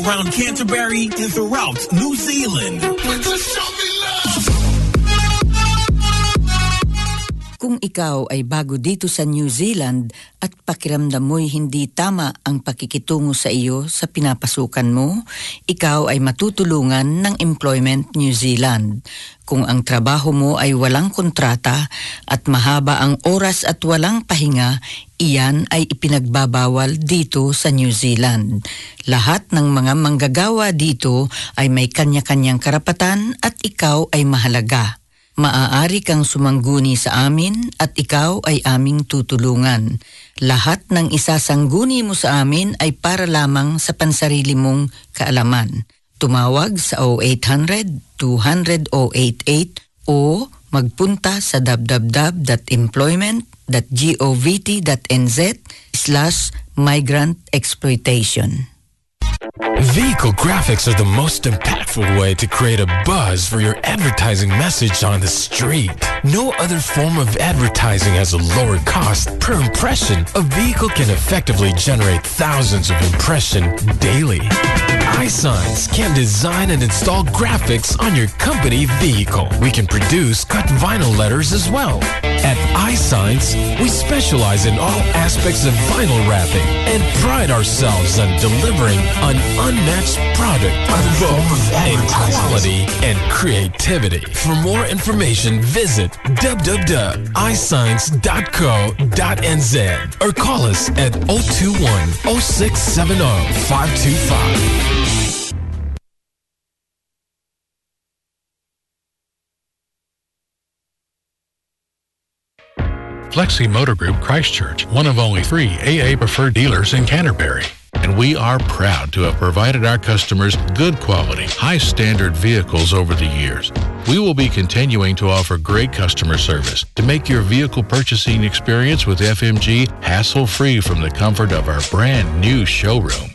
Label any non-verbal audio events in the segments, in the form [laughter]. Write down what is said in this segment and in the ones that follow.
Around Canterbury and throughout New Zealand. Kung ikaw ay bago dito sa New Zealand at pakiramdam mo'y hindi tama ang pakikitungo sa iyo sa pinapasukan mo, ikaw ay matutulungan ng Employment New Zealand. Kung ang trabaho mo ay walang kontrata at mahaba ang oras at walang pahinga, iyan ay ipinagbabawal dito sa New Zealand. Lahat ng mga manggagawa dito ay may kanya-kanyang karapatan at ikaw ay mahalaga. Maaari kang sumangguni sa amin at ikaw ay aming tutulungan. Lahat ng isasangguni mo sa amin ay para lamang sa pansarili mong kaalaman. Tumawag sa 0800 200 088 o magpunta sa www.employment.govt.nz slash migrant exploitation. Vehicle graphics are the most impactful way to create a buzz for your advertising message on the street. No other form of advertising has a lower cost per impression. A vehicle can effectively generate thousands of impressions daily. iSigns can design and install graphics on your company vehicle. We can produce cut vinyl letters as well. At iSigns, we specialize in all aspects of vinyl wrapping and pride ourselves on delivering an unmatched product of both in quality and creativity. For more information, visit www.isigns.co.nz or call us at 021 0670 525. Flexi Motor Group Christchurch, one of only three AA preferred dealers in Canterbury. And we are proud to have provided our customers good quality, high standard vehicles over the years. We will be continuing to offer great customer service to make your vehicle purchasing experience with FMG hassle free from the comfort of our brand new showroom.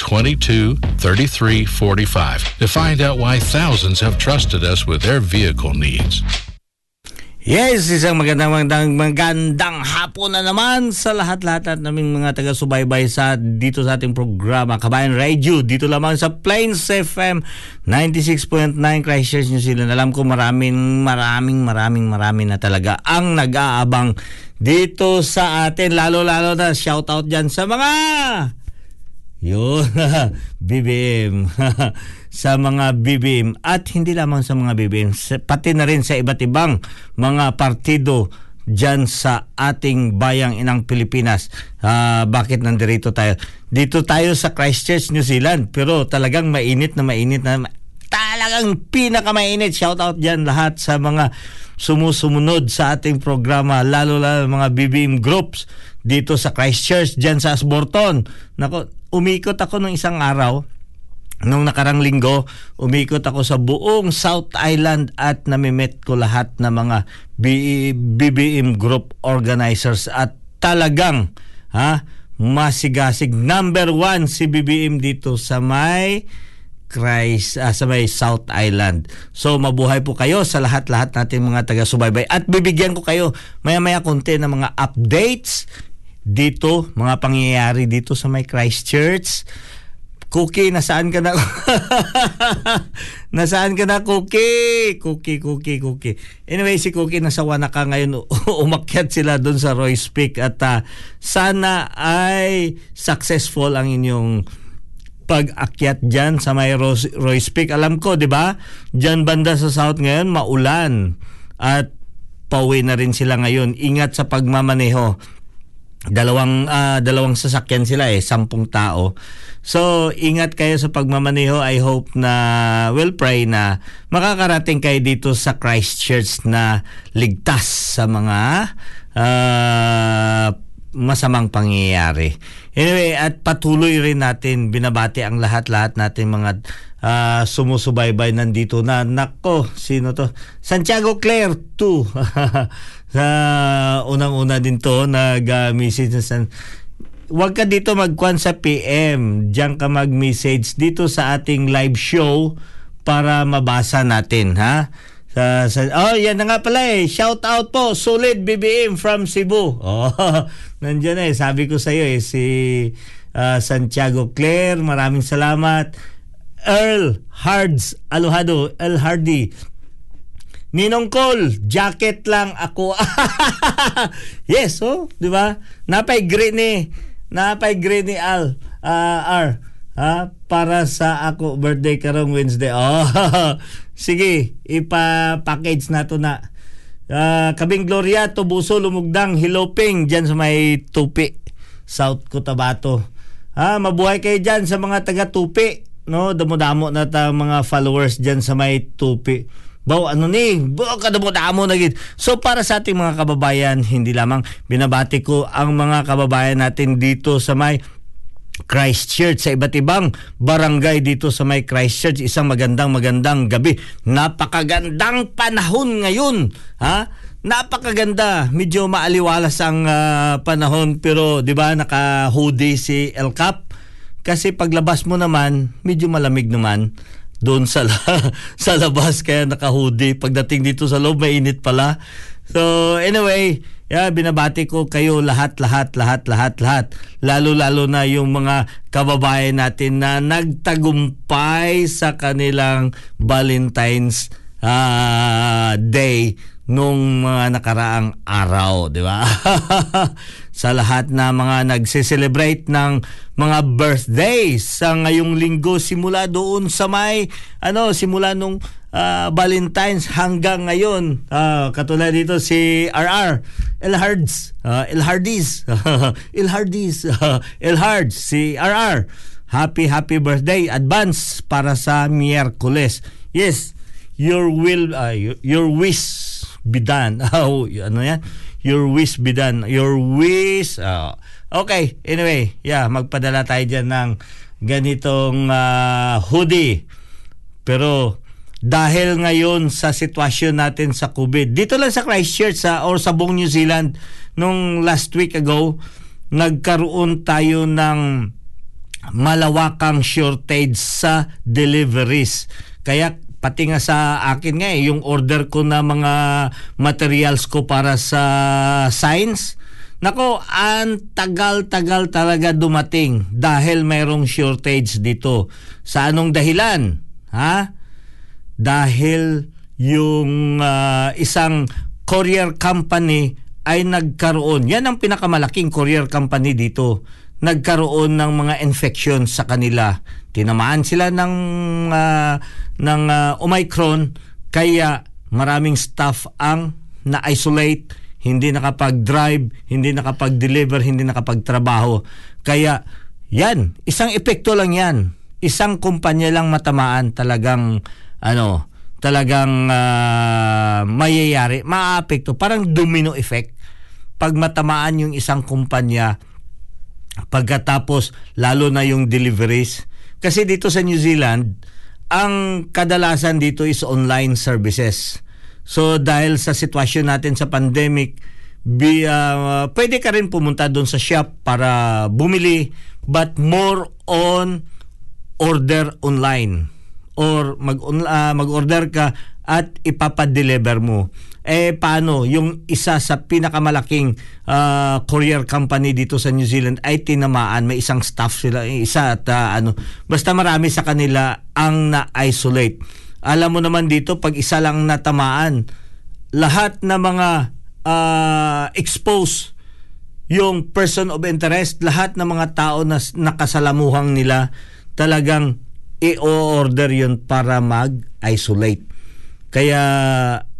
22 33 45 to find out why thousands have trusted us with their vehicle needs. Yes, isang magandang magandang magandang hapon na naman sa lahat-lahat at naming mga taga-subaybay sa dito sa ating programa Kabayan Radio dito lamang sa Plains FM 96.9 Christchurch, New Zealand. Alam ko maraming maraming maraming maraming na talaga ang nag-aabang dito sa atin lalo-lalo na shout out diyan sa mga yun, [laughs] BBM. [laughs] sa mga BBM at hindi lamang sa mga BBM, pati na rin sa iba't ibang mga partido dyan sa ating bayang inang Pilipinas. Uh, bakit nandirito tayo? Dito tayo sa Christchurch, New Zealand. Pero talagang mainit na mainit na talagang pinakamainit. Shout out dyan lahat sa mga sumusumunod sa ating programa, lalo lalo mga BBM groups dito sa Christchurch, dyan sa Asborton. Nako, umikot ako nung isang araw, nung nakarang linggo, umikot ako sa buong South Island at namimet ko lahat ng mga BBM group organizers at talagang ha, masigasig. Number one si BBM dito sa may Christ uh, sa may South Island. So mabuhay po kayo sa lahat-lahat nating mga taga-subaybay at bibigyan ko kayo maya-maya konti ng mga updates dito, mga pangyayari dito sa may Christchurch. Cookie, nasaan ka na? [laughs] nasaan ka na, Cookie? Cookie, Cookie, Cookie. Anyway, si Cookie nasa Wanaka ngayon. [laughs] Umakyat sila doon sa Royce Peak at uh, sana ay successful ang inyong pag-akyat dyan sa may Royce Peak. Alam ko, di ba? Dyan banda sa south ngayon, maulan. At pauwi na rin sila ngayon. Ingat sa pagmamaneho dalawang uh, dalawang sasakyan sila eh, sampung tao. So, ingat kayo sa pagmamaneho. I hope na, well, pray na makakarating kayo dito sa Christchurch na ligtas sa mga uh, masamang pangyayari. Anyway, at patuloy rin natin binabati ang lahat-lahat natin mga uh, sumusubaybay nandito na. Nako, sino to? Santiago Claire 2. [laughs] sa unang-una din to nag-message na san Huwag ka dito magkwan sa PM. Diyan ka mag-message dito sa ating live show para mabasa natin, ha? Sa, sa, oh, yan na nga pala eh. Shout out po, Solid BBM from Cebu. [laughs] Oh, nandiyan eh. Sabi ko sa iyo eh, si uh, Santiago Claire, maraming salamat. Earl Hards Alohado, Earl Hardy, Ninong Cole, jacket lang ako. [laughs] yes, oh, di ba? Napay green ni, napay green ni Al, uh, R, ha? para sa ako birthday karong Wednesday. Oh, [laughs] sige, ipa-package na to na. Uh, kabing Gloria, Tubuso, Lumugdang, Hiloping, dyan sa may tupi, South Cotabato. Ha, mabuhay kayo dyan sa mga taga-tupi. No, damo-damo na ta mga followers dyan sa may tupi. Baw ano ni, baw kada mo damo na. So para sa ating mga kababayan, hindi lamang binabati ko ang mga kababayan natin dito sa may Christchurch sa iba't ibang barangay dito sa may Christchurch isang magandang magandang gabi. Napakagandang panahon ngayon ha? Napakaganda. Medyo maaliwalas ang uh, panahon pero di ba naka hoodie si El Cap? Kasi paglabas mo naman medyo malamig naman doon sa [laughs] sa labas kaya naka-hoodie. Pagdating dito sa loob mainit pala. So anyway, yeah, binabati ko kayo lahat lahat lahat lahat lahat. Lalo-lalo na yung mga kababayan natin na nagtagumpay sa kanilang Valentine's uh, Day nung mga nakaraang araw, di ba? [laughs] sa lahat na mga nagse-celebrate ng mga birthdays sa ngayong linggo simula doon sa may ano simula nung uh, Valentine's hanggang ngayon. Uh, katulad dito si RR Elhards, uh, Elhardis, [laughs] Elhardis, [laughs] Elhards si RR. Happy happy birthday advance para sa Miyerkules. Yes, your will uh, your, your wish be done. [laughs] Oh, ano yan? Your wish be done. Your wish. Uh, okay, anyway, yeah, magpadala tayo dyan ng ganitong uh, hoodie. Pero dahil ngayon sa sitwasyon natin sa COVID, dito lang sa Christchurch sa, or sa buong New Zealand, nung last week ago, nagkaroon tayo ng malawakang shortage sa deliveries. Kaya pati nga sa akin nga eh, yung order ko na mga materials ko para sa science, Nako, ang tagal-tagal talaga dumating dahil mayroong shortage dito. Sa anong dahilan? Ha? Dahil yung uh, isang courier company ay nagkaroon. Yan ang pinakamalaking courier company dito. Nagkaroon ng mga infection sa kanila tinamaan sila ng uh, ng uh, Omicron kaya maraming staff ang na-isolate, hindi nakapag-drive, hindi nakapag-deliver, hindi nakapagtrabaho. Kaya yan, isang epekto lang yan. Isang kumpanya lang matamaan talagang ano, talagang uh, mayayari, maapekto, parang domino effect. Pag matamaan yung isang kumpanya, pagkatapos lalo na yung deliveries, kasi dito sa New Zealand, ang kadalasan dito is online services. So dahil sa sitwasyon natin sa pandemic, be, uh, pwede ka rin pumunta doon sa shop para bumili but more on order online or mag uh, mag-order ka at ipapadeliver mo. Eh paano yung isa sa pinakamalaking uh, courier company dito sa New Zealand ay tinamaan, may isang staff sila, eh, isa at uh, ano, basta marami sa kanila ang na-isolate. Alam mo naman dito pag isa lang natamaan, lahat na mga uh, expose yung person of interest, lahat ng mga tao na nakasalamuhang nila talagang i-order yun para mag-isolate. Kaya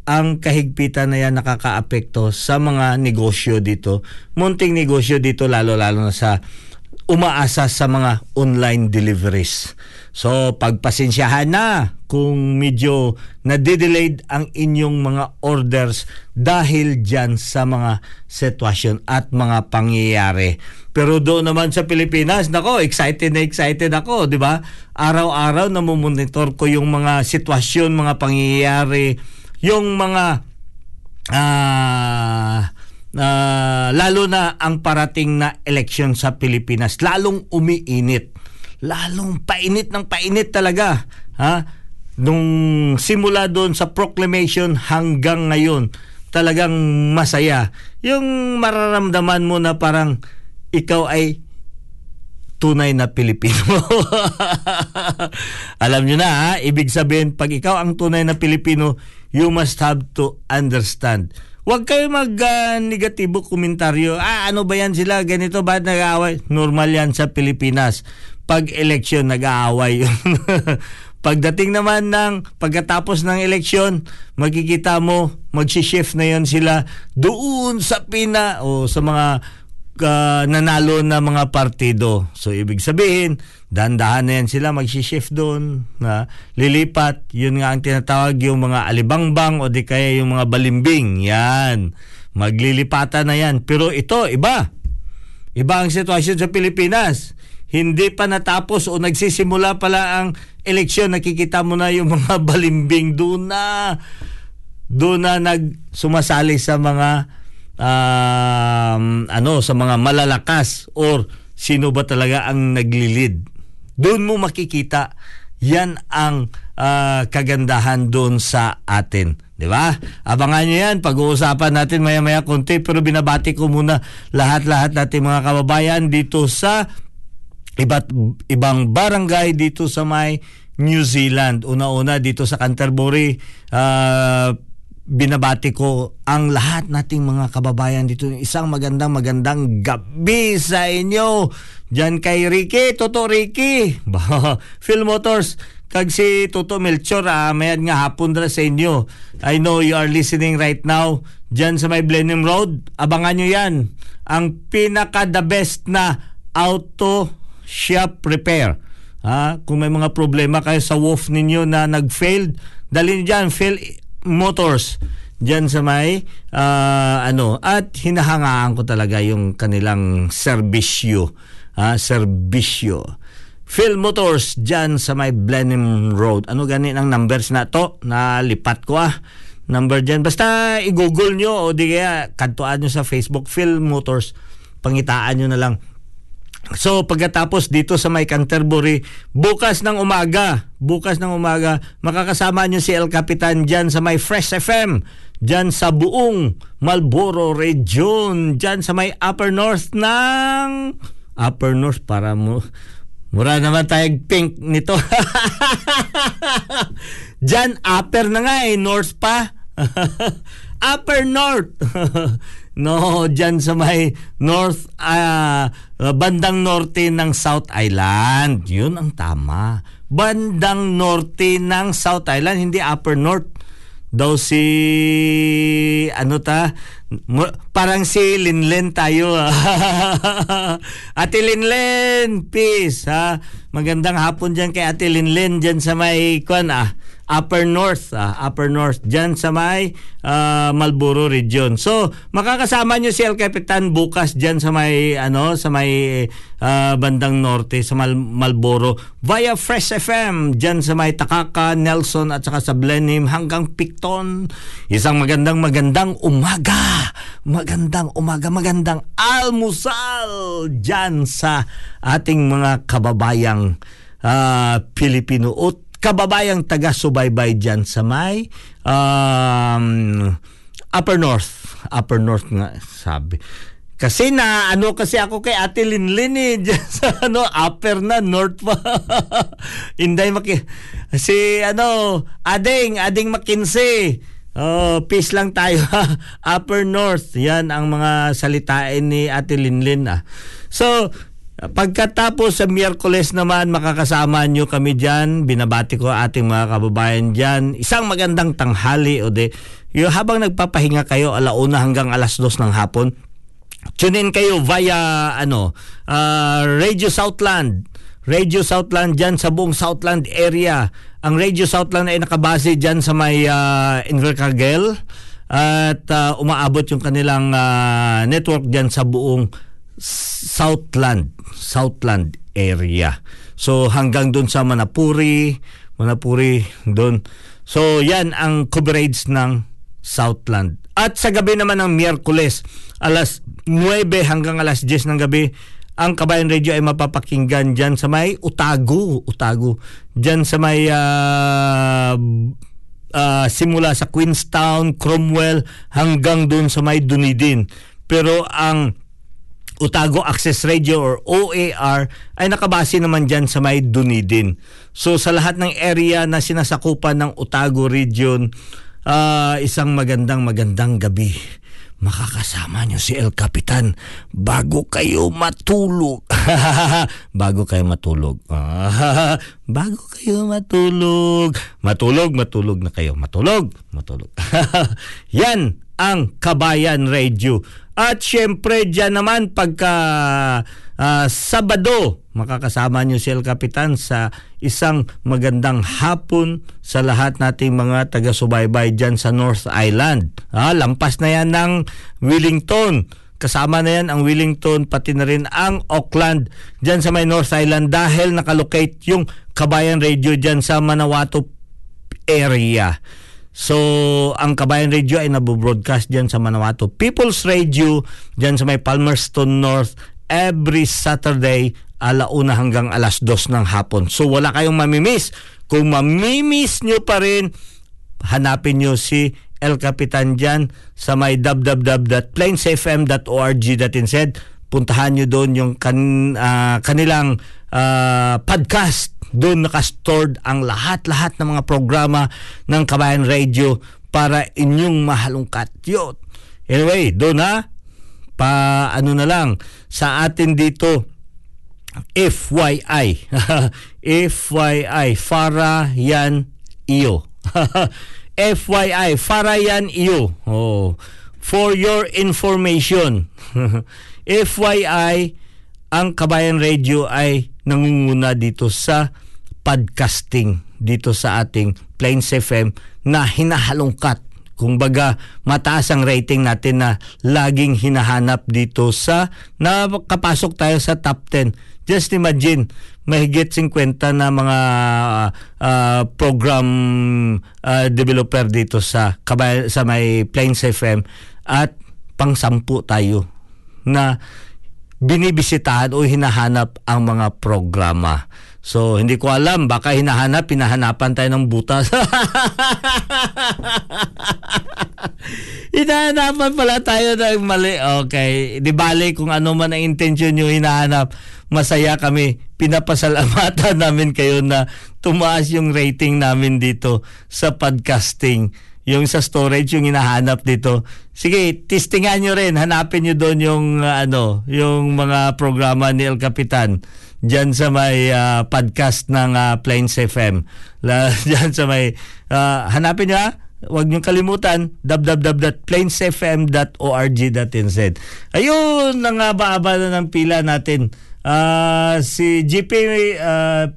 ang kahigpitan na yan nakakaapekto sa mga negosyo dito. Munting negosyo dito lalo-lalo na sa umaasa sa mga online deliveries. So, pagpasensyahan na kung medyo nadidelayed ang inyong mga orders dahil dyan sa mga sitwasyon at mga pangyayari. Pero doon naman sa Pilipinas, nako, excited na excited ako, di ba? Araw-araw na monitor ko yung mga sitwasyon, mga pangyayari, yung mga uh, uh, lalo na ang parating na eleksyon sa Pilipinas, lalong umiinit. Lalong painit ng painit talaga. Ha? Nung simula doon sa proclamation hanggang ngayon, talagang masaya. Yung mararamdaman mo na parang ikaw ay tunay na Pilipino. [laughs] Alam nyo na, ha? ibig sabihin, pag ikaw ang tunay na Pilipino, you must have to understand Huwag kayo mag-negatibo uh, komentaryo. Ah, ano ba yan sila? Ganito ba nag-aaway? Normal yan sa Pilipinas. Pag eleksyon, nag-aaway. [laughs] Pagdating naman ng pagkatapos ng eleksyon, makikita mo, magsi-shift na yon sila doon sa pina o sa mga uh, nanalo na mga partido. So ibig sabihin, dandahan na yan sila magsi-shift doon na lilipat. Yun nga ang tinatawag yung mga alibangbang o di kaya yung mga balimbing. Yan. Maglilipatan na yan. Pero ito, iba. Iba ang sitwasyon sa Pilipinas. Hindi pa natapos o nagsisimula pala ang eleksyon. Nakikita mo na yung [laughs] mga balimbing doon na doon na nagsumasali sa mga um, ano sa mga malalakas or sino ba talaga ang naglilid. Doon mo makikita yan ang uh, kagandahan doon sa atin. Di ba? Abangan nyo yan. Pag-uusapan natin maya-maya konti. Pero binabati ko muna lahat-lahat natin mga kababayan dito sa iba't ibang barangay dito sa may New Zealand. Una-una dito sa Canterbury. Uh, binabati ko ang lahat nating mga kababayan dito. Isang magandang magandang gabi sa inyo. Diyan kay Ricky, Toto Ricky. [laughs] Phil Motors, kag si Toto Melchor, ah, mayad nga hapon dra sa inyo. I know you are listening right now. Diyan sa may Blenheim Road, abangan nyo yan. Ang pinaka the best na auto shop repair. Ha? Kung may mga problema kayo sa wolf ninyo na nag-failed, dali nyo dyan, fail Motors diyan sa may uh, ano at hinahangaan ko talaga yung kanilang serbisyo ha serbisyo. Phil Motors diyan sa may Blenheim Road. Ano gani ang numbers na to? Na lipat ko ah. Number diyan basta i-google nyo o di kaya kantuan nyo sa Facebook Phil Motors. Pangitaan nyo na lang So pagkatapos dito sa may Canterbury, bukas ng umaga, bukas ng umaga, makakasama nyo si El Capitan dyan sa may Fresh FM, dyan sa buong Malboro Region, dyan sa may Upper North ng... Upper North para mo... Mura naman tayong pink nito. [laughs] dyan, upper na nga eh, north pa. [laughs] upper North. [laughs] no, dyan sa may north, uh, bandang norte ng South Island. Yun ang tama. Bandang norte ng South Island, hindi upper north. Daw si, ano ta, parang si Linlen tayo. [laughs] Ate Linlen, peace ha. Magandang hapon dyan kay Ate Linlen dyan sa may, kwan ah, Upper North, uh, Upper North diyan sa may uh, Malboro region. So, makakasama niyo si El Capitan bukas diyan sa may ano, sa may uh, bandang norte sa Mal- Malboro via Fresh FM diyan sa may Takaka, Nelson at saka sa Blenheim hanggang Picton. Isang magandang magandang umaga. Magandang umaga, magandang almusal diyan sa ating mga kababayang uh, Pilipino. At kababayang taga-subaybay dyan sa may um, Upper North. Upper North nga sabi. Kasi na ano kasi ako kay Ate Linlin eh [laughs] dyan sa ano upper na north pa. [laughs] Inday maki si ano Ading Ading McKinsey. Oh, peace lang tayo. [laughs] upper north. Yan ang mga salitain ni Ate Linlin ah. So Pagkatapos sa Miyerkules naman, makakasama nyo kami dyan. Binabati ko ating mga kababayan dyan. Isang magandang tanghali o de. Yung habang nagpapahinga kayo, alauna hanggang alas dos ng hapon, tune in kayo via ano, uh, Radio Southland. Radio Southland dyan sa buong Southland area. Ang Radio Southland ay nakabase dyan sa may uh, Invercargill at uh, umaabot yung kanilang uh, network dyan sa buong Southland, Southland area. So hanggang doon sa Manapuri, Manapuri doon. So yan ang coverage ng Southland. At sa gabi naman ng Miyerkules, alas 9 hanggang alas 10 ng gabi, ang Kabayan Radio ay mapapakinggan dyan sa may Utago, Utago. Dyan sa may uh, uh, simula sa Queenstown, Cromwell, hanggang doon sa may Dunedin. Pero ang Utago Access Radio or OAR ay nakabase naman dyan sa may Dunedin. So sa lahat ng area na sinasakupan ng Utago region, uh, isang magandang magandang gabi. Makakasama nyo si El Capitan bago kayo matulog. [laughs] bago kayo matulog. [laughs] bago kayo matulog. Matulog, matulog na kayo. Matulog, matulog. [laughs] Yan ang Kabayan Radio. At syempre dyan naman pagka uh, Sabado, makakasama nyo si El Capitan sa isang magandang hapon sa lahat nating mga taga-subaybay dyan sa North Island. Ah, lampas na yan ng Wellington. Kasama na yan ang Wellington, pati na rin ang Auckland dyan sa may North Island dahil nakalocate yung Kabayan Radio dyan sa Manawato area. So, ang Kabayan Radio ay nabobroadcast dyan sa Manawato People's Radio, dyan sa may Palmerston North, every Saturday, alauna hanggang alas dos ng hapon. So, wala kayong mamimiss. Kung mamimiss nyo pa rin, hanapin nyo si El Capitan dyan sa may www.plainsfm.org.nz puntahan nyo doon yung kan, uh, kanilang uh, podcast doon nakastored ang lahat-lahat ng mga programa ng Kabayan Radio para inyong mahalungkat yun. Anyway, doon na, pa ano na lang, sa atin dito, FYI. [laughs] FYI, Fara yan iyo. [laughs] FYI, Fara yan iyo. Oh, for your information. [laughs] FYI, ang Kabayan Radio ay nangunguna dito sa podcasting dito sa ating Plains FM na hinahalongkat. Kung baga, mataas ang rating natin na laging hinahanap dito sa nakapasok tayo sa top 10. Just imagine, mahigit 50 na mga uh, program uh, developer dito sa sa may Plains FM at pang sampu tayo na binibisitahan o hinahanap ang mga programa. So, hindi ko alam. Baka hinahanap, pinahanapan tayo ng butas. [laughs] hinahanapan pala tayo ng mali. Okay. Di bali kung ano man ang intention nyo hinahanap. Masaya kami. Pinapasalamatan [laughs] namin kayo na tumaas yung rating namin dito sa podcasting yung sa storage yung hinahanap dito. Sige, testingan nyo rin. Hanapin nyo doon yung uh, ano, yung mga programa ni El Capitan diyan sa may uh, podcast ng uh, Plains FM. [laughs] La, diyan sa may uh, hanapin niyo ha. Huwag niyo kalimutan www.plainsfm.org.nz. Ayun, nangaba-aba na ng pila natin. Uh, si GP uh,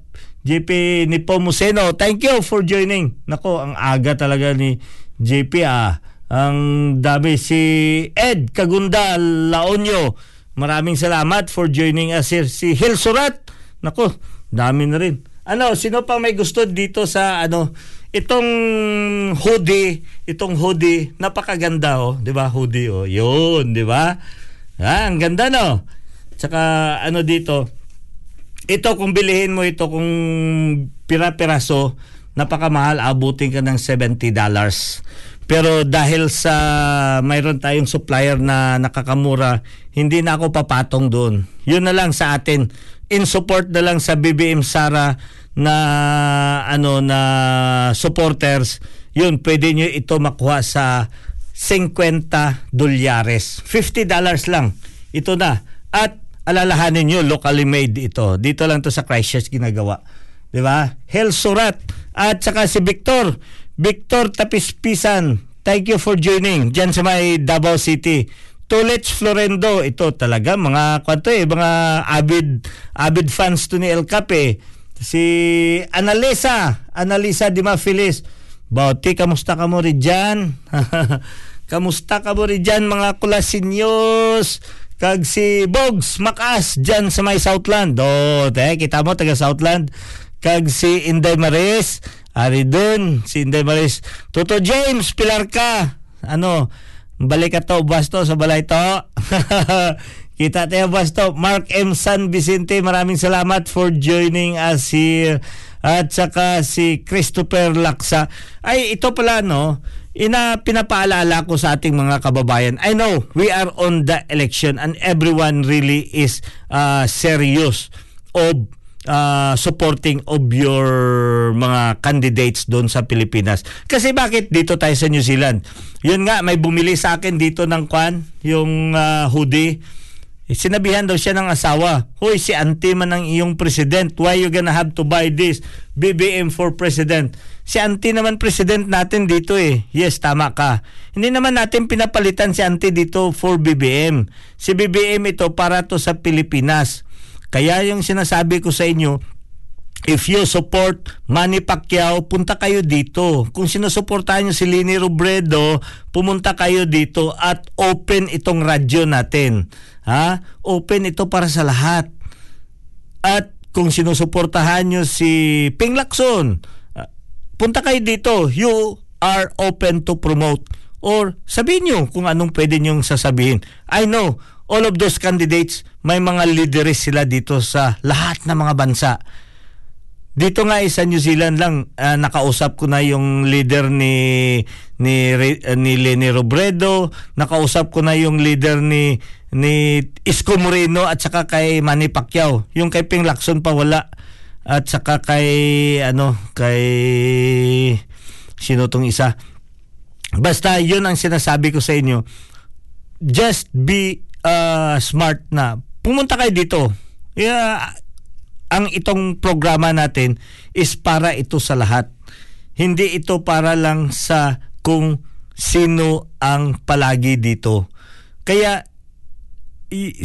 JP Nipomuceno, thank you for joining. Nako, ang aga talaga ni JP ah. Ang dami si Ed Kagunda Laonyo. Maraming salamat for joining us here. Si Hil Surat. Nako, dami na rin. Ano, sino pang may gusto dito sa ano, itong hoodie, itong hoodie, napakaganda oh, 'di ba? Hoodie oh. 'Yun, 'di ba? Ah, ang ganda no. Tsaka ano dito, ito kung bilihin mo ito kung pira-piraso, napakamahal, abutin ka ng $70. Pero dahil sa mayroon tayong supplier na nakakamura, hindi na ako papatong doon. Yun na lang sa atin. In support na lang sa BBM Sara na ano na supporters, yun pwede nyo ito makuha sa 50 dolyares. 50 dollars lang. Ito na. At alalahanin nyo, locally made ito. Dito lang to sa Christchurch ginagawa. 'Di ba? Hel Surat at saka si Victor. Victor Tapispisan. Thank you for joining diyan sa may Davao City. Tulech Florendo, ito talaga mga kwanto eh, mga avid avid fans to ni El Cape. Si Analisa, Analisa Dima Feliz. Bauti, kamusta ka mo rin dyan? [laughs] kamusta ka mo rin dyan mga kulasinyos? Kag si Bogs Makas dyan sa may Southland. Oh, te, kita mo taga Southland. Kag si Inday Maris, ari dun, si Inday Maris. Toto James, pilar ka. Ano, balik ka to, basto sa balay to. [laughs] Kita tayo basto. Mark M. San Vicente, maraming salamat for joining us here. At saka si Christopher Laksa. Ay, ito pala no, ina pinapaalala ko sa ating mga kababayan. I know we are on the election and everyone really is uh, serious of uh, supporting of your mga candidates doon sa Pilipinas. Kasi bakit dito tayo sa New Zealand? Yun nga, may bumili sa akin dito ng kwan, yung uh, hoodie. Sinabihan daw siya ng asawa, Hoy, si auntie man ang iyong president. Why you gonna have to buy this? BBM for president. Si auntie naman president natin dito eh. Yes, tama ka. Hindi naman natin pinapalitan si auntie dito for BBM. Si BBM ito para to sa Pilipinas. Kaya yung sinasabi ko sa inyo, if you support Manny Pacquiao, punta kayo dito. Kung sinusuportahan nyo si Lini Robredo, pumunta kayo dito at open itong radyo natin. Ha? Open ito para sa lahat. At kung sinusuportahan nyo si Ping Lacson, uh, punta kayo dito. You are open to promote. Or sabihin nyo kung anong pwede nyong sasabihin. I know, all of those candidates, may mga leaders sila dito sa lahat ng mga bansa. Dito nga sa New Zealand lang uh, nakausap ko na yung leader ni ni uh, ni Lenny Robredo, nakausap ko na yung leader ni ni Isko Moreno at saka kay Manny Pacquiao. Yung kay Ping Lacson pa wala. At saka kay ano kay sino tong isa. Basta yun ang sinasabi ko sa inyo. Just be uh, smart na. Pumunta kayo dito. Yeah, ang itong programa natin is para ito sa lahat. Hindi ito para lang sa kung sino ang palagi dito. Kaya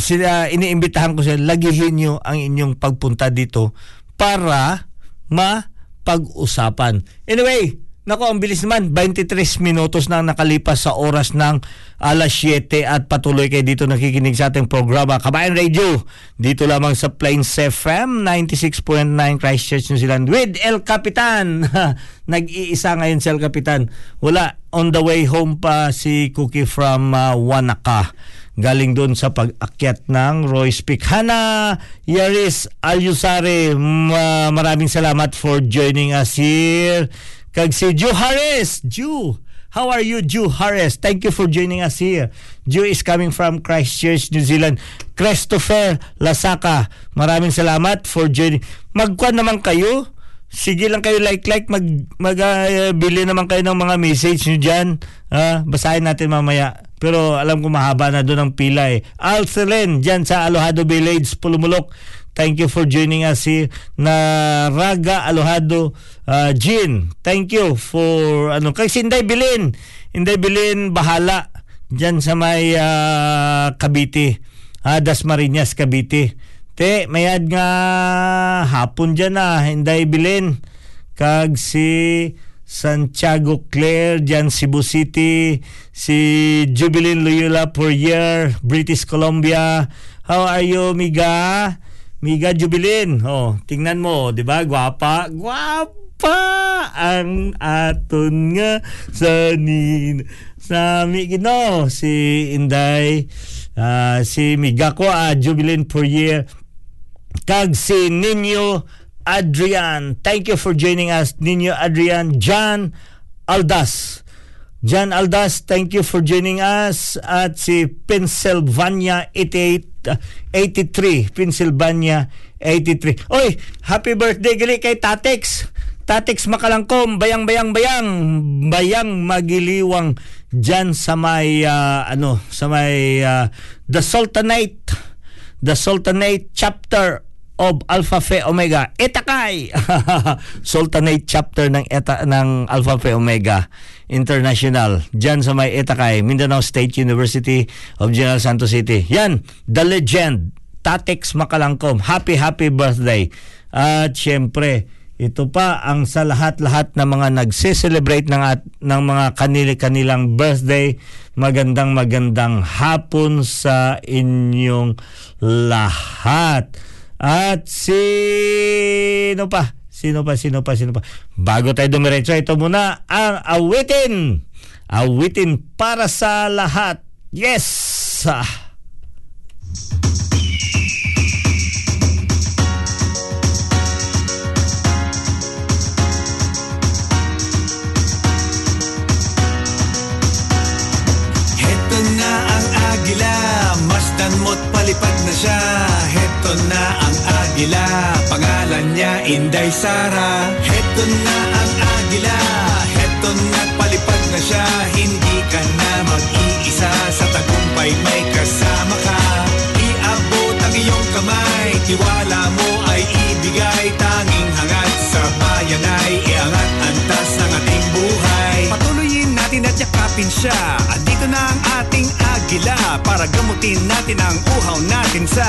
sila iniimbitahan ko sila lagihin niyo ang inyong pagpunta dito para mapag-usapan. Anyway, Nako, ang bilis naman. 23 minutos na nakalipas sa oras ng alas 7 at patuloy kayo dito nakikinig sa ating programa Kabayan Radio. Dito lamang sa Plains FM 96.9 Christchurch, New Zealand with El Capitan. [laughs] Nag-iisa ngayon si El Capitan. Wala, on the way home pa si Cookie from uh, Wanaka galing doon sa pag-akyat ng Royce Peak. Hana Yaris Alyusare, maraming salamat for joining us here. Kag si Ju Harris. Ju, how are you, Ju Harris? Thank you for joining us here. Ju is coming from Christchurch, New Zealand. Christopher Lasaka, maraming salamat for joining. Magkuan naman kayo. Sige lang kayo like-like, mag, mag uh, bili naman kayo ng mga message nyo dyan. Uh, basahin natin mamaya. Pero alam ko mahaba na doon ang pila eh. Alcelen, dyan sa Alohado Village, Pulumulok. Thank you for joining us here na Raga Alohado uh, Jean. Thank you for ano kay Sinday Bilin. Inday Bilin bahala diyan sa may uh, Cavite. Uh, Dasmariñas Cavite. Te, mayad nga hapon diyan na Inday Bilin. Kag si Santiago Claire, dyan Cebu City, si Jubilin Loyola Poirier, British Columbia. How are you, Miga? Miga Jubilin. Oh, tingnan mo, 'di ba? Gwapa. Gwapa ang aton nga sa nin sa mi gino si Inday uh, si Miga ko uh, Jubilin year kag si Nino Adrian. Thank you for joining us, Nino Adrian. John Aldas. John Aldas, thank you for joining us. At si Pennsylvania 88, uh, 83. Pennsylvania 83. Oy, happy birthday gali kay Tatex. Tatex Makalangkom, bayang bayang bayang, bayang magiliwang diyan sa may uh, ano, sa may uh, The Sultanate, The Sultanate chapter of Alpha Phi Omega. Etakay [laughs] Sultanate chapter ng Eta ng Alpha Phi Omega International. Diyan sa may Etakay Mindanao State University of General Santos City. Yan the legend Tatex Makalangkom. Happy happy birthday. At syempre ito pa ang sa lahat-lahat ng mga nagse-celebrate ng at, ng mga kanili kanilang birthday. Magandang magandang hapon sa inyong lahat at sino pa? Sino pa, sino pa, sino pa? Bago tayo dumiretso, ito muna ang awitin. Awitin para sa lahat. Yes! Heto na ang agila, masdan mo't palipad na siya. Heto na ang agila, pangalan niya Inday Sara. Heto na ang agila, heto na palipad na siya. Hindi ka na mag-iisa, sa tagumpay may kasama ka. Iabot ang iyong kamay, tiwala mo ay ibigay. Tanging hangat sa bayan ay iangat antas ng ating buhay. Patuloyin natin at yakapin siya. Andito na ang ating agila para gamutin natin ang uhaw natin sa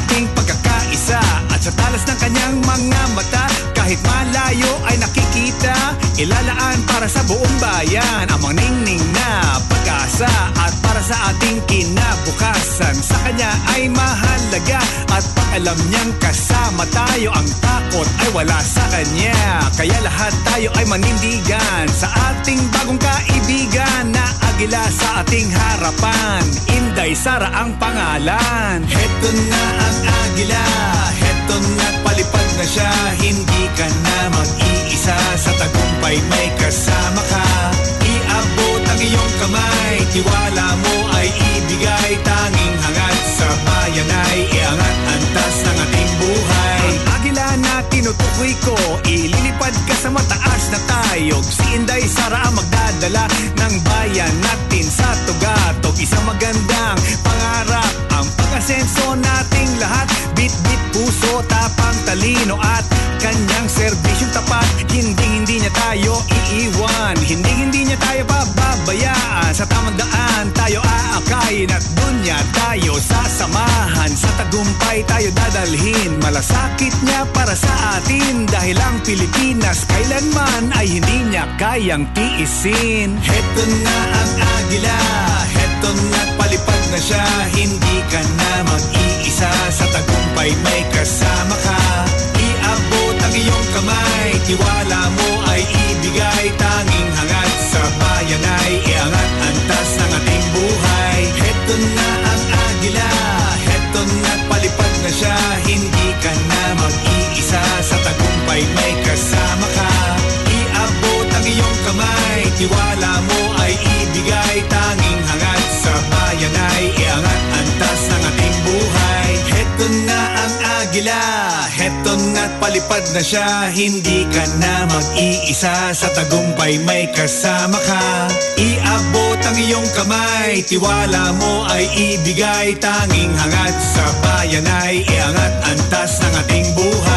ating pagkakaisa. At sa talas ng kanyang mga mata, kahit malayo ay nakikita, ilalaan para sa buong bayan ang mga ningning na pag-asa at para sa ating kinabukasan. Sa kanya ay mahalaga at pag alam niyang kasama tayo, ang takot ay wala sa kanya. Kaya lahat tayo ay manindigan sa ating bagong kaibigan na agila sa ating harapan. Inday Sara ang pangalan. Heto na ang agila, heto na palipad siya. Hindi ka na mag-iisa sa tagumpay may kasama ka. Iabot ang iyong kamay, tiwala mo ay ibigay. Tanging hangat sa bayan ay iangat antas ng ating buhay. Ang agila na tinutukoy ko, ililipad ka sa mataas na tayog. Si Inday Sara ang magdadala ng bayan natin sa tugatog. Isang magandang pangarap ang pag-asenso nating lahat. Bit-bit puso, tapang talino at kanyang serbisyong tapat. Hindi hindi niya tayo iiwan, hindi hindi niya tayo pababayaan. Sa tamang daan tayo aakayin at dunya tayo sasamahan. Sa tagumpay tayo dadalhin, malasakit niya para sa atin. Dahil ang Pilipinas kailanman ay hindi niya kayang tiisin. Heto na ang agila, heto na palipad na siya. Hindi ka na mag-iisa sa tagumpay may kasama ka. Iabot ang iyong kamay, tiwala mo ay ibigay. Tanging hangat sa bayan ay iangat antas ng ating buhay. Heto na ang agila, heto na palipad na siya. Hindi ka na mag-iisa sa tagumpay may kasama ka. Iabot ang iyong kamay, tiwala mo ay ibigay. Tanging bayan ay iangat antas ng ating buhay. Heto na ang agila, heto na't palipad na siya. Hindi ka na mag-iisa sa tagumpay may kasama ka. Iabot ang iyong kamay, tiwala mo ay ibigay. Tanging hangat sa bayan ay iangat antas ng ating buhay.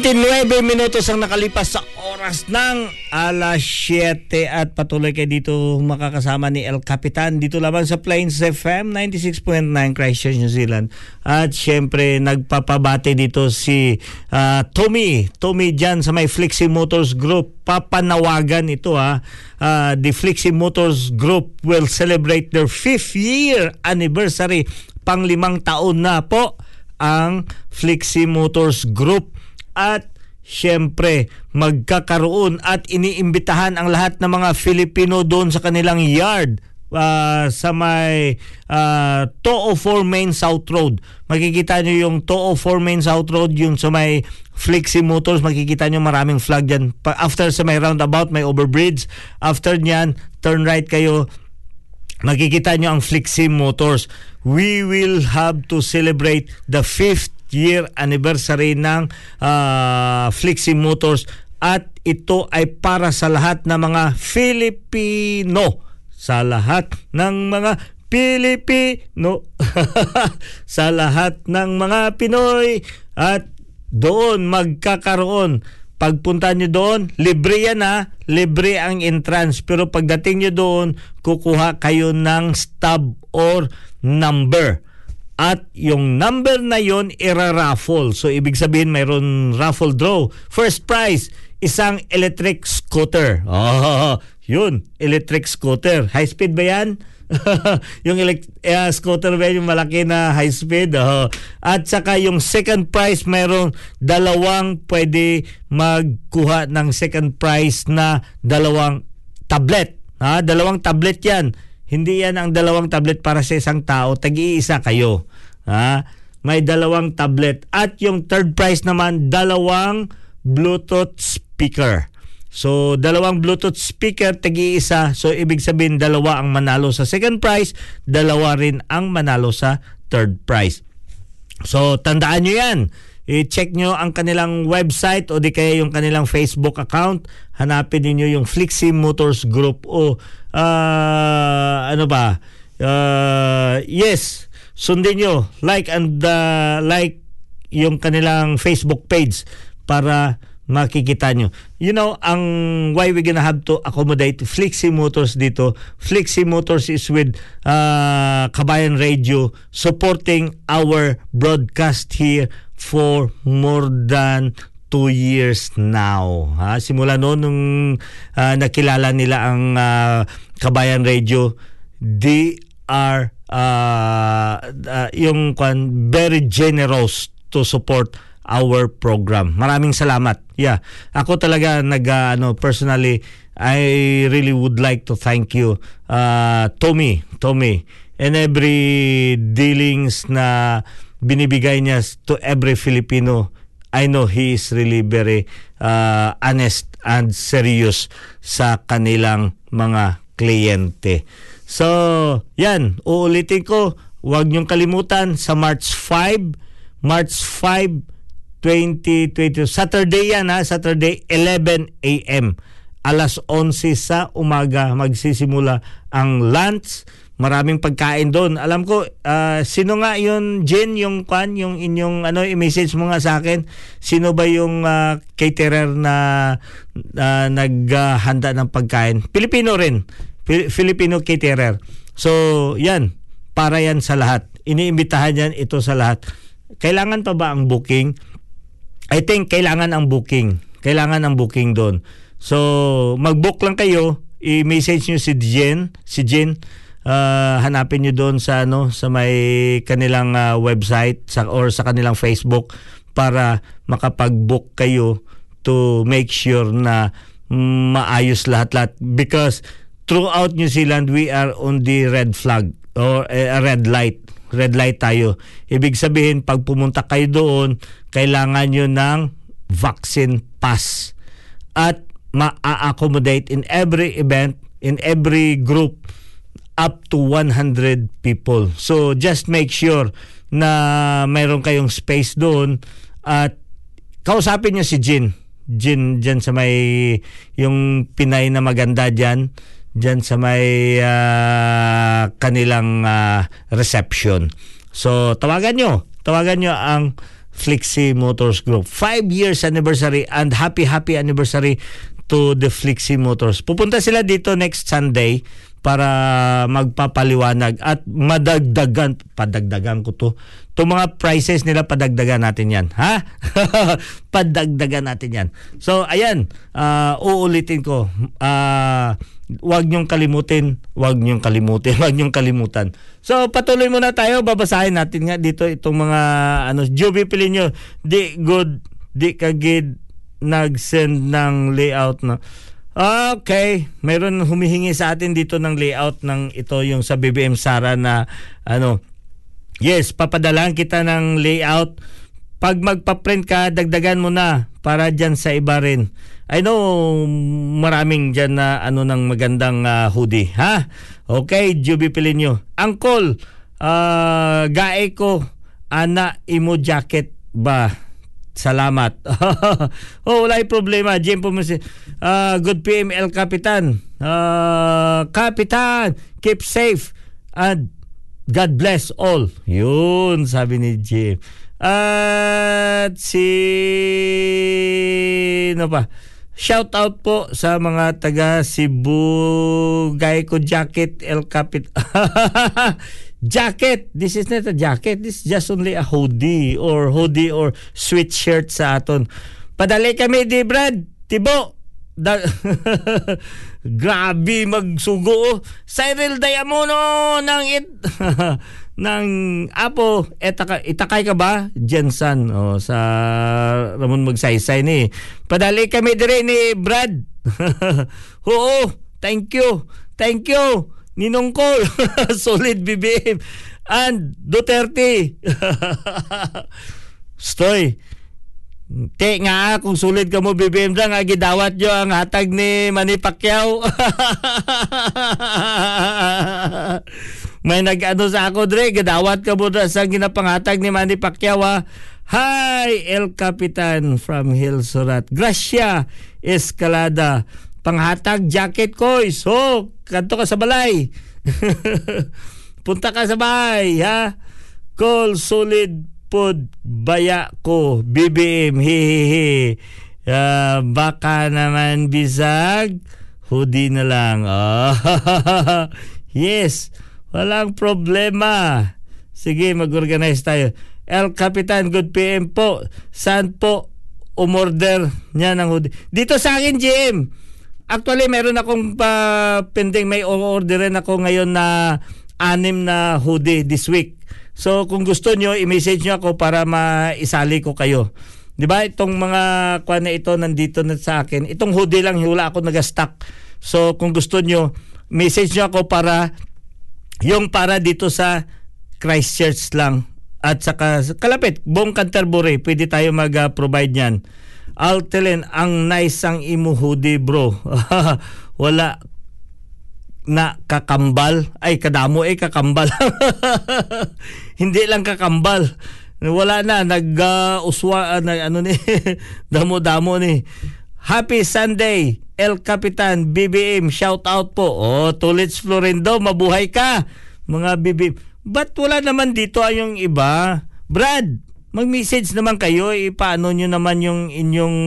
29 minutos ang nakalipas sa oras ng alas 7 at patuloy kayo dito makakasama ni El Capitan dito lamang sa Plains FM 96.9 Christchurch, New Zealand. At syempre nagpapabate dito si uh, Tommy, Tommy Jan sa may Flexi Motors Group. Papanawagan ito ha. Uh, the Flexi Motors Group will celebrate their 5th year anniversary pang limang taon na po ang Flexi Motors Group at Siyempre, magkakaroon at iniimbitahan ang lahat ng mga Filipino doon sa kanilang yard ah, sa may uh, 204 Main South Road. Makikita nyo yung 204 Main South Road, yung sa may Flixie Motors, makikita nyo maraming flag dyan. Pa- After sa may roundabout, may overbridge. After nyan, turn right kayo, makikita nyo ang Flixie Motors. We will have to celebrate the fifth year anniversary ng ah, Flixie Motors at ito ay para sa lahat ng mga Filipino sa lahat ng mga Pilipino [laughs] sa lahat ng mga Pinoy at doon magkakaroon Pagpunta nyo doon, libre yan ha. Libre ang entrance. Pero pagdating nyo doon, kukuha kayo ng stub or number. At yung number na yon ira-raffle. So ibig sabihin mayroon raffle draw. First prize, isang electric scooter. Oh, [laughs] yun, electric scooter. High speed ba yan? [laughs] yung elect- eh, scooter ba yung malaki na high speed? Oh. At saka yung second prize, mayroong dalawang pwede magkuha ng second prize na dalawang tablet. Ha? Dalawang tablet yan. Hindi yan ang dalawang tablet para sa isang tao. Tag-iisa kayo. Ha? May dalawang tablet. At yung third prize naman, dalawang Bluetooth speaker. So, dalawang Bluetooth speaker, tagi-isa. So, ibig sabihin, dalawa ang manalo sa second prize, dalawa rin ang manalo sa third prize. So, tandaan nyo yan. I-check nyo ang kanilang website o di kaya yung kanilang Facebook account. Hanapin niyo yung Flixie Motors Group o ah, ano ba? Ah, yes, sundin nyo. Like and uh, like yung kanilang Facebook page para makikita nyo. You know, ang why we gonna have to accommodate Flixie Motors dito. Flixie Motors is with uh, Kabayan Radio supporting our broadcast here for more than two years now. Ha? Simula noon nung uh, nakilala nila ang uh, Kabayan Radio, they are uh, uh, yung kwan, very generous to support our program. Maraming salamat. Yeah. Ako talaga nag uh, ano personally I really would like to thank you uh, Tommy, Tommy and every dealings na binibigay niya to every Filipino. I know he is really very uh, honest and serious sa kanilang mga kliyente. So, yan, uulitin ko, huwag niyong kalimutan sa March 5, March 5, 2020. Saturday yan ha, Saturday 11 a.m. Alas 11 sa umaga magsisimula ang lunch. Maraming pagkain doon. Alam ko, ah, sino nga yun, Jen, yung kwan, yung inyong, ano, i-message mo nga sa akin, sino ba yung ah, caterer na ah, naghahanda ng pagkain? Pilipino rin. Fil- Filipino caterer. So, yan. Para yan sa lahat. Iniimbitahan yan ito sa lahat. Kailangan pa ba ang booking? I think kailangan ang booking. Kailangan ang booking doon. So, mag-book lang kayo, i-message nyo si Jen, si Jen, ah, hanapin nyo doon sa ano sa may kanilang ah, website sa or sa kanilang Facebook para makapag-book kayo to make sure na maayos lahat-lahat because throughout New Zealand we are on the red flag or eh, a red light red light tayo. Ibig sabihin, pag pumunta kayo doon, kailangan nyo ng vaccine pass. At ma-accommodate in every event, in every group, up to 100 people. So, just make sure na mayroon kayong space doon at kausapin nyo si Jin. Jin dyan sa may yung Pinay na maganda dyan dyan sa may ah, kanilang ah, reception. So, tawagan nyo. Tawagan nyo ang Flixie Motors Group. Five years anniversary and happy, happy anniversary to the Flixie Motors. Pupunta sila dito next Sunday para magpapaliwanag at madagdagan, padagdagan ko to. Itong mga prices nila, padagdagan natin yan. Ha? [laughs] padagdagan natin yan. So, ayan, uh, uulitin ko. Uh, wag niyong kalimutin, wag niyong kalimutin, [laughs] wag niyong kalimutan. So, patuloy muna tayo. Babasahin natin nga dito itong mga, ano, Joby Pilinyo, di good, di kagid nag-send ng layout na Okay, mayroon humihingi sa atin dito ng layout ng ito yung sa BBM Sara na ano. Yes, papadalan kita ng layout. Pag magpa-print ka, dagdagan mo na para diyan sa iba rin. I know maraming diyan na ano ng magandang uh, hoodie, ha? Okay, Juby Pilinyo. Angkol, uh, gae ko ana imo jacket ba? Salamat. [laughs] oh, wala problema. Jim po uh, good PM El Capitan. Uh, Kapitan, keep safe and God bless all. Yun, sabi ni Jim. At si... Ano pa? Shout out po sa mga taga Cebu Geico Jacket El Capit [laughs] jacket. This is not a jacket. This is just only a hoodie or hoodie or sweatshirt sa aton. Padali kami di Brad. Tibo. Da [laughs] Grabe magsugo. Cyril Diamono ng it [laughs] ng Apo etaka, itakay ka ba Jensen oh, sa Ramon Magsaysay ni padali kami dire ni Brad [laughs] oo thank you thank you Ninong ko [laughs] solid BBM and Duterte. [laughs] Stoy Te nga kung sulit ka mo BBM dyan nga gidawat nyo ang hatag ni Manny Pacquiao. [laughs] May nag-ano sa ako dre gadawat ka mo sa ginapanghatag ni Manny Pacquiao ha? Hi El Capitan from Hilsurat Gracia Escalada panghatag jacket ko so kanto ka sa balay [laughs] punta ka sa bahay ha call solid pod baya ko BBM hehehe uh, baka naman bisag hoodie na lang oh. [laughs] yes Walang problema. Sige, mag-organize tayo. El Capitan, good PM po. Saan po umorder niya ng hoodie? Dito sa akin, GM. Actually, meron akong pa pending may orderin ako ngayon na anim na hoodie this week. So, kung gusto nyo, i-message nyo ako para maisali ko kayo. 'Di ba? Itong mga kwan na ito nandito na sa akin. Itong hoodie lang wala ako nag-stock. So, kung gusto nyo, message nyo ako para yung para dito sa Christchurch lang at saka kalapit, buong Canterbury, pwede tayo mag-provide niyan. Altelin, ang nice ang imo hoodie bro. [laughs] Wala na kakambal. Ay, kadamo eh, kakambal. [laughs] Hindi lang kakambal. Wala na, nag-uswa, uh, na, ano ni, [laughs] damo-damo ni. Happy Sunday, El Capitan, BBM, shout out po. Oh, Tulits Florindo, mabuhay ka. Mga BBM. Ba't wala naman dito ay yung iba? Brad, mag-message naman kayo, ipaano nyo naman yung inyong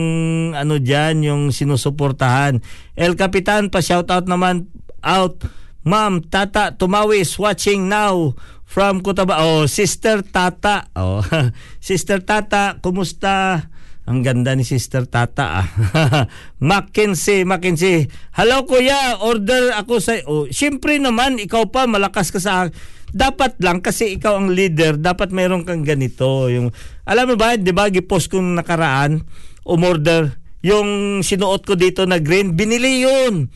ano dyan, yung sinusuportahan. El Capitan, pa-shout out naman out. Ma'am, Tata Tumawis watching now from Kutaba. Oh, Sister Tata. Oh, [laughs] Sister Tata, kumusta? Ang ganda ni Sister Tata ah. [laughs] Mackenzie, Mackenzie. Hello kuya, order ako sa... Oh, Siyempre naman, ikaw pa, malakas ka sa... Dapat lang kasi ikaw ang leader, dapat mayroon kang ganito. Yung, alam mo ba, di ba, gipost kong nakaraan, umorder, yung sinuot ko dito na green, binili yun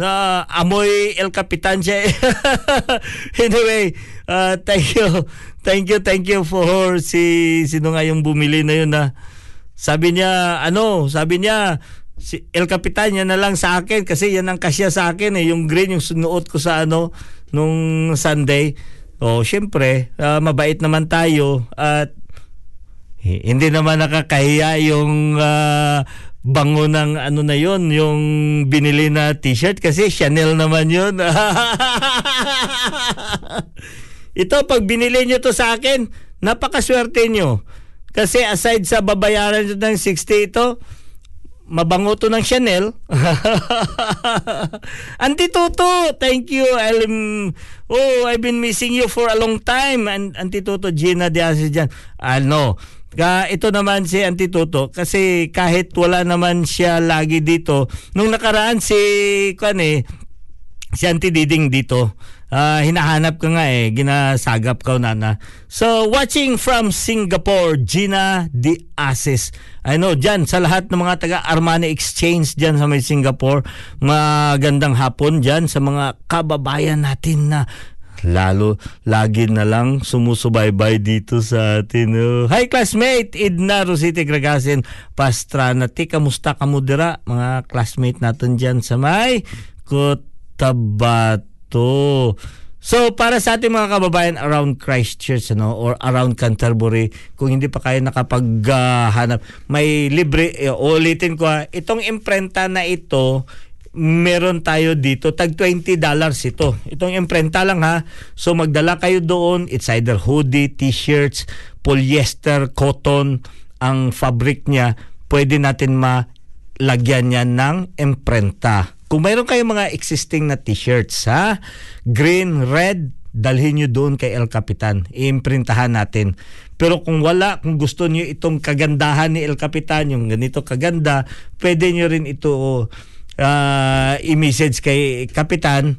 sa uh, amoy El Capitan siya. [laughs] anyway, uh, thank you. Thank you, thank you for si sino nga yung bumili na yun na sabi niya, ano, sabi niya, si El Capitan yan na lang sa akin kasi yan ang kasya sa akin eh, yung green yung sunuot ko sa ano nung Sunday. O, oh, syempre, uh, mabait naman tayo at hindi naman nakakahiya yung uh, bango ng ano na yon yung binili na t-shirt kasi Chanel naman yun. [laughs] Ito, pag binili nyo to sa akin, napakaswerte nyo kasi aside sa babayaran ng 60 ito, mabango to ng Chanel. [laughs] Auntie Toto, thank you. I'm, oh, I've been missing you for a long time. And Auntie Toto, Gina de Asis dyan. Ano, ka ito naman si Auntie Toto kasi kahit wala naman siya lagi dito, nung nakaraan si kan eh, si Auntie Diding dito. Ah, hinahanap ka nga eh, ginasagap ka nana. So, watching from Singapore, Gina De Asis. I know, dyan, sa lahat ng mga taga Armani Exchange dyan sa may Singapore, magandang hapon dyan sa mga kababayan natin na lalo lagi na lang sumusubaybay dito sa atin. Oh. Hi classmate, Idna Rosita Gragasin Pastrana. Ti, kamusta ka mo dira, mga classmate natin dyan sa may Cotabato. So para sa ating mga kababayan around Christchurch ano or around Canterbury kung hindi pa kayo nakapaghanap may libre eh, ulitin ko ha, itong imprenta na ito meron tayo dito tag 20 dollars ito. Itong imprenta lang ha. So magdala kayo doon. It's either hoodie t-shirts polyester cotton ang fabric niya. Pwede natin malagyan niya ng imprenta kung mayroon kayong mga existing na t-shirts ha green red dalhin nyo doon kay El Capitan iimprintahan natin pero kung wala kung gusto niyo itong kagandahan ni El Capitan yung ganito kaganda pwede niyo rin ito uh, i-message kay Kapitan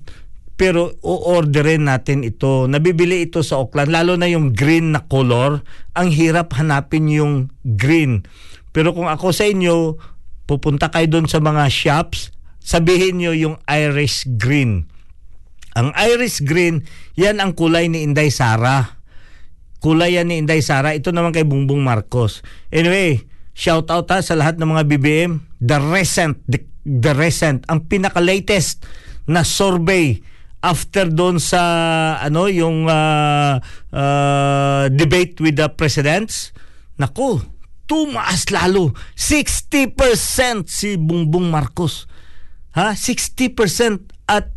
pero o-orderin natin ito. Nabibili ito sa Auckland, lalo na yung green na color. Ang hirap hanapin yung green. Pero kung ako sa inyo, pupunta kayo doon sa mga shops, sabihin nyo yung iris green. Ang iris green, yan ang kulay ni Inday Sara. Kulay yan ni Inday Sara. Ito naman kay Bungbong Marcos. Anyway, shout out ha sa lahat ng mga BBM. The recent, the the recent, ang pinaka-latest na survey after doon sa ano yung uh, uh, debate with the presidents nako tumaas lalo 60% si Bongbong Marcos ha? 60% at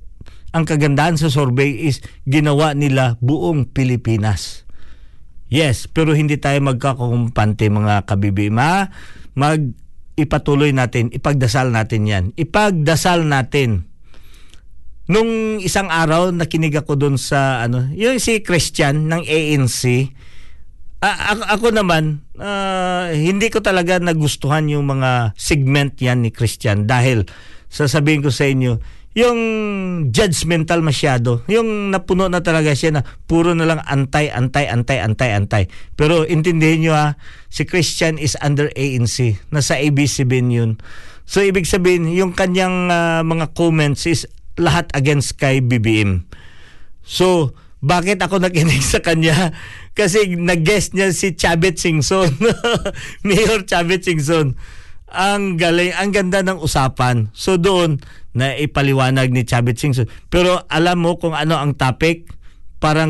ang kagandahan sa survey is ginawa nila buong Pilipinas. Yes pero hindi tayo magkakumpante mga kabibim ha mag ipatuloy natin, ipagdasal natin yan. Ipagdasal natin. Nung isang araw, nakinig ako doon sa, ano, yung si Christian ng ANC, A- ako, ako naman, uh, hindi ko talaga nagustuhan yung mga segment yan ni Christian dahil sasabihin ko sa inyo, yung judgmental masyado. Yung napuno na talaga siya na puro na lang antay, antay, antay, antay, antay. Pero intindihin nyo ha, si Christian is under ANC. Nasa ABC-BIN yun. So ibig sabihin, yung kanyang uh, mga comments is lahat against kay BBM. So, bakit ako nakinig [laughs] sa kanya? Kasi nag-guest niya si Chabit Singson. [laughs] Mayor Chabit Singson. Ang galing, ang ganda ng usapan. So doon, na ipaliwanag ni Chabit Singson. Pero alam mo kung ano ang topic? Parang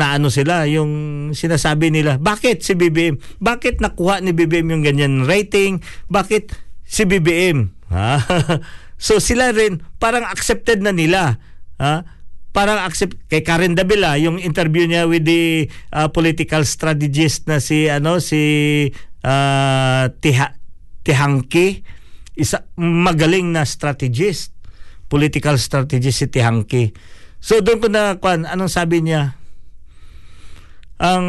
naano sila, yung sinasabi nila, bakit si BBM? Bakit nakuha ni BBM yung ganyan rating? Bakit si BBM? Ha? [laughs] so sila rin, parang accepted na nila. Ha? parang accept kay Karen Davila yung interview niya with the uh, political strategist na si ano si uh, Tiha, Tihangki isa magaling na strategist political strategist si Tihangki. So doon ko na kwan anong sabi niya? Ang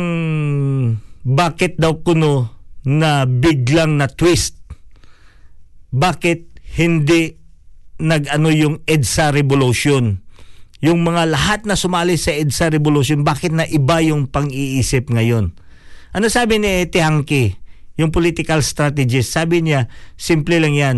bakit daw kuno na biglang na twist? Bakit hindi nag-ano yung EDSA revolution? Yung mga lahat na sumali sa EDSA Revolution, bakit na iba yung pang-iisip ngayon? Ano sabi ni Tiangki, yung political strategist? Sabi niya, simple lang yan.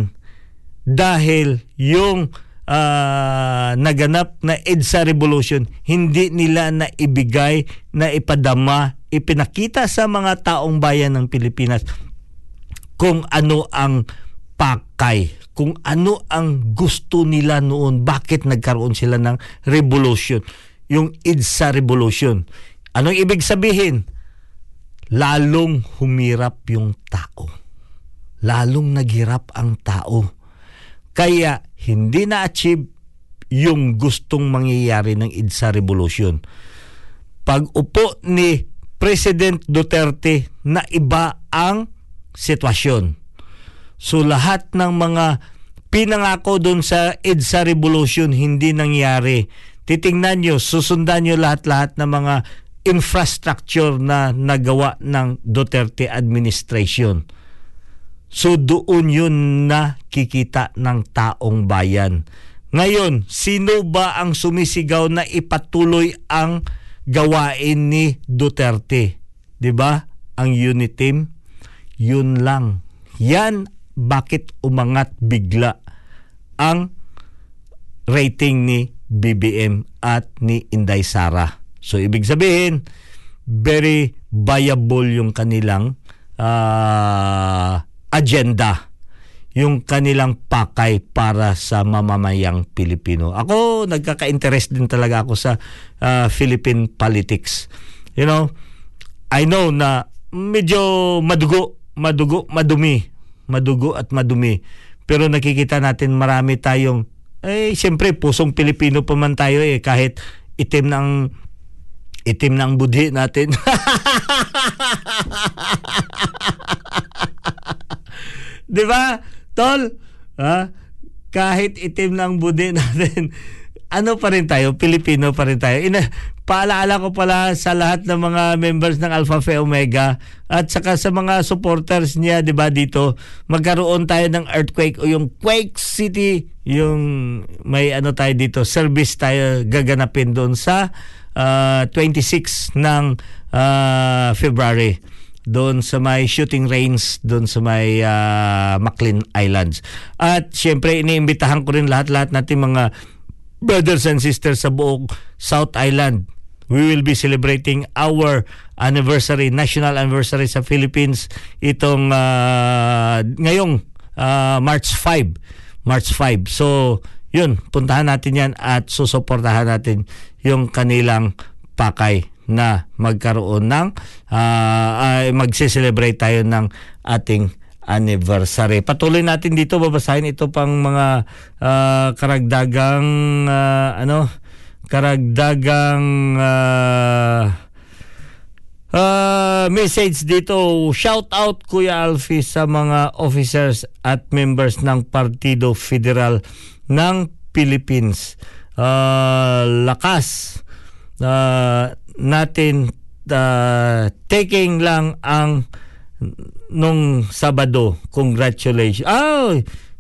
Dahil yung uh, naganap na EDSA Revolution, hindi nila na ibigay, na ipadama, ipinakita sa mga taong bayan ng Pilipinas kung ano ang pakay kung ano ang gusto nila noon, bakit nagkaroon sila ng revolution, yung IDSA revolution. Anong ibig sabihin? Lalong humirap yung tao. Lalong naghirap ang tao. Kaya hindi na-achieve yung gustong mangyayari ng IDSA revolution. Pag upo ni President Duterte na iba ang sitwasyon So lahat ng mga pinangako doon sa EDSA Revolution hindi nangyari. Titingnan nyo, susundan nyo lahat-lahat ng mga infrastructure na nagawa ng Duterte administration. So doon yun nakikita ng taong bayan. Ngayon, sino ba ang sumisigaw na ipatuloy ang gawain ni Duterte? 'Di ba? Ang unit team, yun lang. Yan bakit umangat bigla ang rating ni BBM at ni Inday Sara. So ibig sabihin, very viable yung kanilang uh, agenda yung kanilang pakay para sa mamamayang Pilipino. Ako, nagkaka-interest din talaga ako sa uh, Philippine politics. You know, I know na medyo madugo, madugo, madumi, madugo at madumi. Pero nakikita natin marami tayong, eh, siyempre, pusong Pilipino pa man tayo eh, kahit itim ng itim ng budhi natin. Di ba? Tol, ha? kahit itim ng budi natin, ano pa rin tayo, Pilipino pa rin tayo. Ina, paalaala ko pala sa lahat ng mga members ng Alpha Phi Omega at saka sa mga supporters niya, 'di ba dito, magkaroon tayo ng earthquake o yung Quake City, yung may ano tayo dito, service tayo gaganapin doon sa uh, 26 ng uh, February doon sa may shooting range doon sa may uh, Maclean Islands. At syempre iniimbitahan ko rin lahat-lahat natin mga brothers and sisters sa buong South Island. We will be celebrating our anniversary, national anniversary sa Philippines itong uh, ngayong uh, March 5. March 5. So, yun, puntahan natin yan at susuportahan natin yung kanilang pakay na magkaroon ng uh, uh, magse-celebrate tayo ng ating anniversary. Patuloy natin dito babasahin ito pang mga uh, karagdagang uh, ano karagdagang uh, uh, message dito. Shout out Kuya Alfie sa mga officers at members ng Partido Federal ng Philippines. Uh, lakas uh, natin uh, taking lang ang nung Sabado. Congratulations. Ah,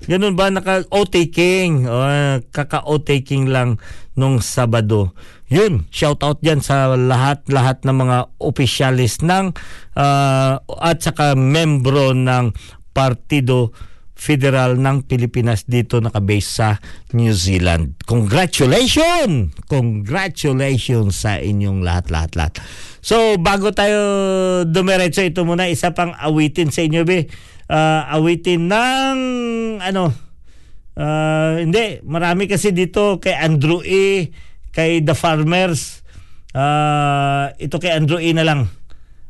ganun ba naka o-taking? Uh, kaka o-taking lang nung Sabado. Yun, shout out diyan sa lahat-lahat ng mga opisyalis ng uh, at saka membro ng Partido Federal ng Pilipinas dito nakabase sa New Zealand. Congratulations! Congratulations sa inyong lahat-lahat-lahat. So, bago tayo dumiretso, ito muna isa pang awitin sa inyo, be. Uh, awitin ng ano, uh, hindi, marami kasi dito kay Andrew E., kay The Farmers. Uh, ito kay Andrew E. na lang.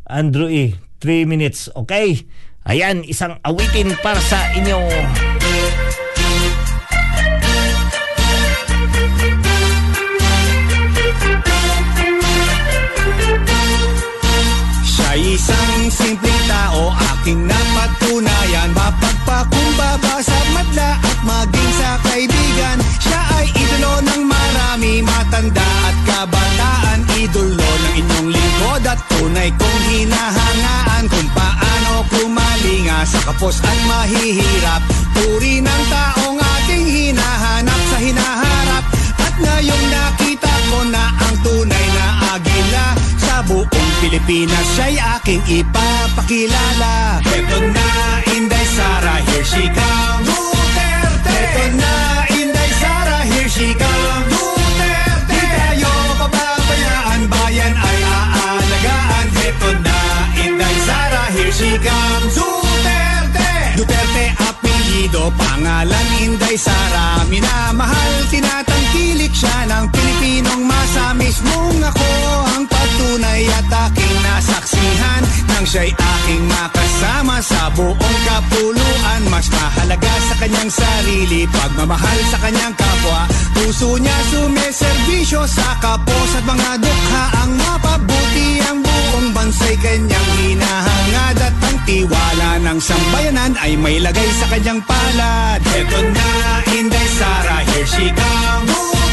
Andrew E. 3 minutes, okay? Ayan, isang awitin para sa inyo. Siya isang simpleng tao, aking napatunayan. Mapagpakumbaba sa madla at maging sa kaibigan. Siya ay idolo ng marami, matanda at kabataan. Idolo ng inyong lingkod at tunay kong hinahangaan Kung paano kumalinga sa kapos at mahihirap. Puri ng taong ating hinahanap sa hinaharap. At ngayong nakita ko na ang tunay na agila. Sa buong Pilipinas siya'y aking ipapakilala. Heto na Inday Sara, here she comes. Duterte! Heto na Inday Sara, here she comes Sara, here apelyido, pangalan Inday Sara. Minamahal, tinatangkilik siya ng Pilipinong masa. Mismong ako ang patunay at aking nasaksihan. Nang siya'y aking makasama sa buong kapuluan. Mas mahalaga sa kanyang sarili, pagmamahal sa kanyang kapwa. Puso niya sumiservisyo sa kapos at mga dukha. Ang mapabuti ang buong bansa'y kanyang hinahangad. At ang tiwala ng sambayanan ay may lagay sa kanyang palad. Heto na, Inday Sara, here she comes.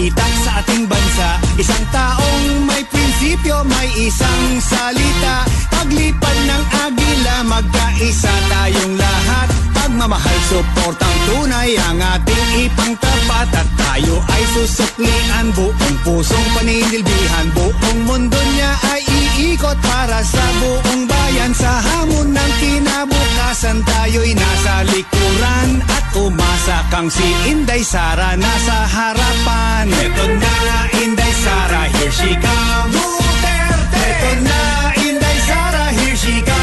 Pitak sa ating bansa. Isang taong may prinsipyo, may isang salita. Paglipad ng agila, magkaisa tayong lahat. Pagmamahal, suportang tunay ang ating ipangtapat At tayo ay susuklian, buong pusong paninilbihan Buong mundo niya ay iikot para sa buong bayan Sa hamon ng kinabukasan, tayo'y nasa likuran At umasa kang si Inday Sara. Nasa harapan Ito na, Inday Sara, here she comes. Duterte! Ito na, Inday Sara, here she comes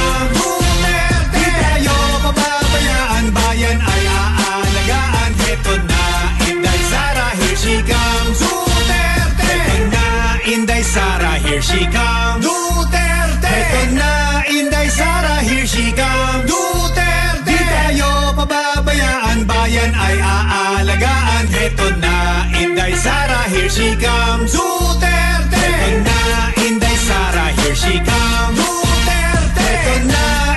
Sara, here she comes Duterte! Ito na, Inday Sara, here she comes Duterte! Di tayo pababayaan, bayan ay aalagaan Ito na, Inday Sara, here she comes Duterte! Ito na, Inday Sara, here she comes Duterte! Ito na,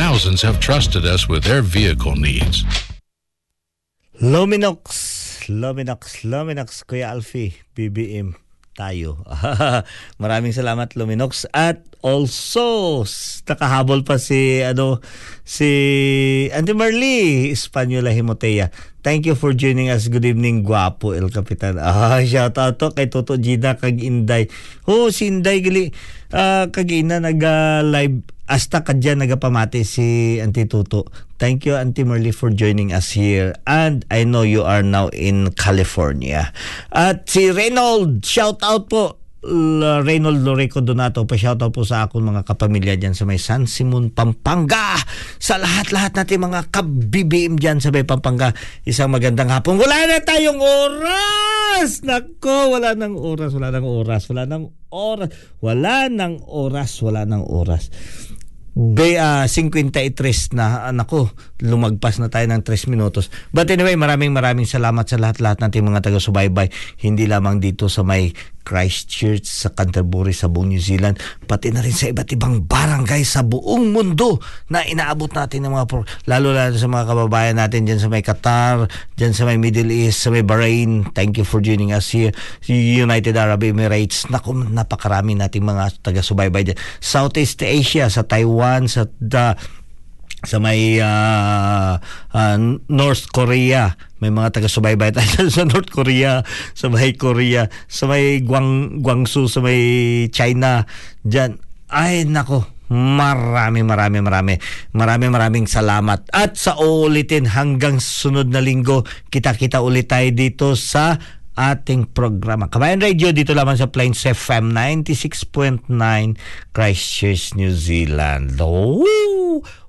thousands have trusted us with their vehicle needs. Luminox, Luminox, Luminox, Kuya Alfie, BBM tayo. [laughs] Maraming salamat Luminox at also nakahabol pa si ano si Auntie Marley Espanyola Himotea. Thank you for joining us. Good evening, guwapo El Capitan. [laughs] Ah, shout out to kay Toto Gina kag Inday. Oh, si Inday gali ah, kag ina naga live hasta kadya nagapamati si Auntie Tuto. Thank you Auntie Marley for joining us here and I know you are now in California. At si Reynold, shout out po L- Reynold Loreco Donato, pa-shoutout po sa akong mga kapamilya dyan sa may San Simon, Pampanga. Sa lahat-lahat natin mga kabibim dyan sa may Pampanga. Isang magandang hapon. Wala na tayong oras! Nako, wala nang oras, wala nang oras, wala nang oras, wala nang oras, wala nang oras. Be, ah, 53 na, anak ko, lumagpas na tayo ng 3 minutos. But anyway, maraming maraming salamat sa lahat-lahat nating mga taga-subaybay. Hindi lamang dito sa may Christchurch, sa Canterbury, sa buong New Zealand, pati na rin sa iba't ibang barangay sa buong mundo na inaabot natin ng mga, pro- lalo lalo sa mga kababayan natin dyan sa may Qatar, dyan sa may Middle East, sa may Bahrain. Thank you for joining us here. United Arab Emirates. Naku, napakarami nating mga taga-subaybay dyan. Southeast Asia, sa Taiwan, sa da, sa may ah, ah, North Korea. May mga taga-subaybay tayo [laughs] sa North Korea sa may Korea sa may Guang, Guangzhou sa may China. Dyan ay nako. Marami marami marami. Marami maraming salamat. At sa uulitin hanggang sunod na linggo kita-kita ulit tayo dito sa ating programa. Kabayan Radio dito lamang sa Plains FM 96.9 Christchurch, New Zealand.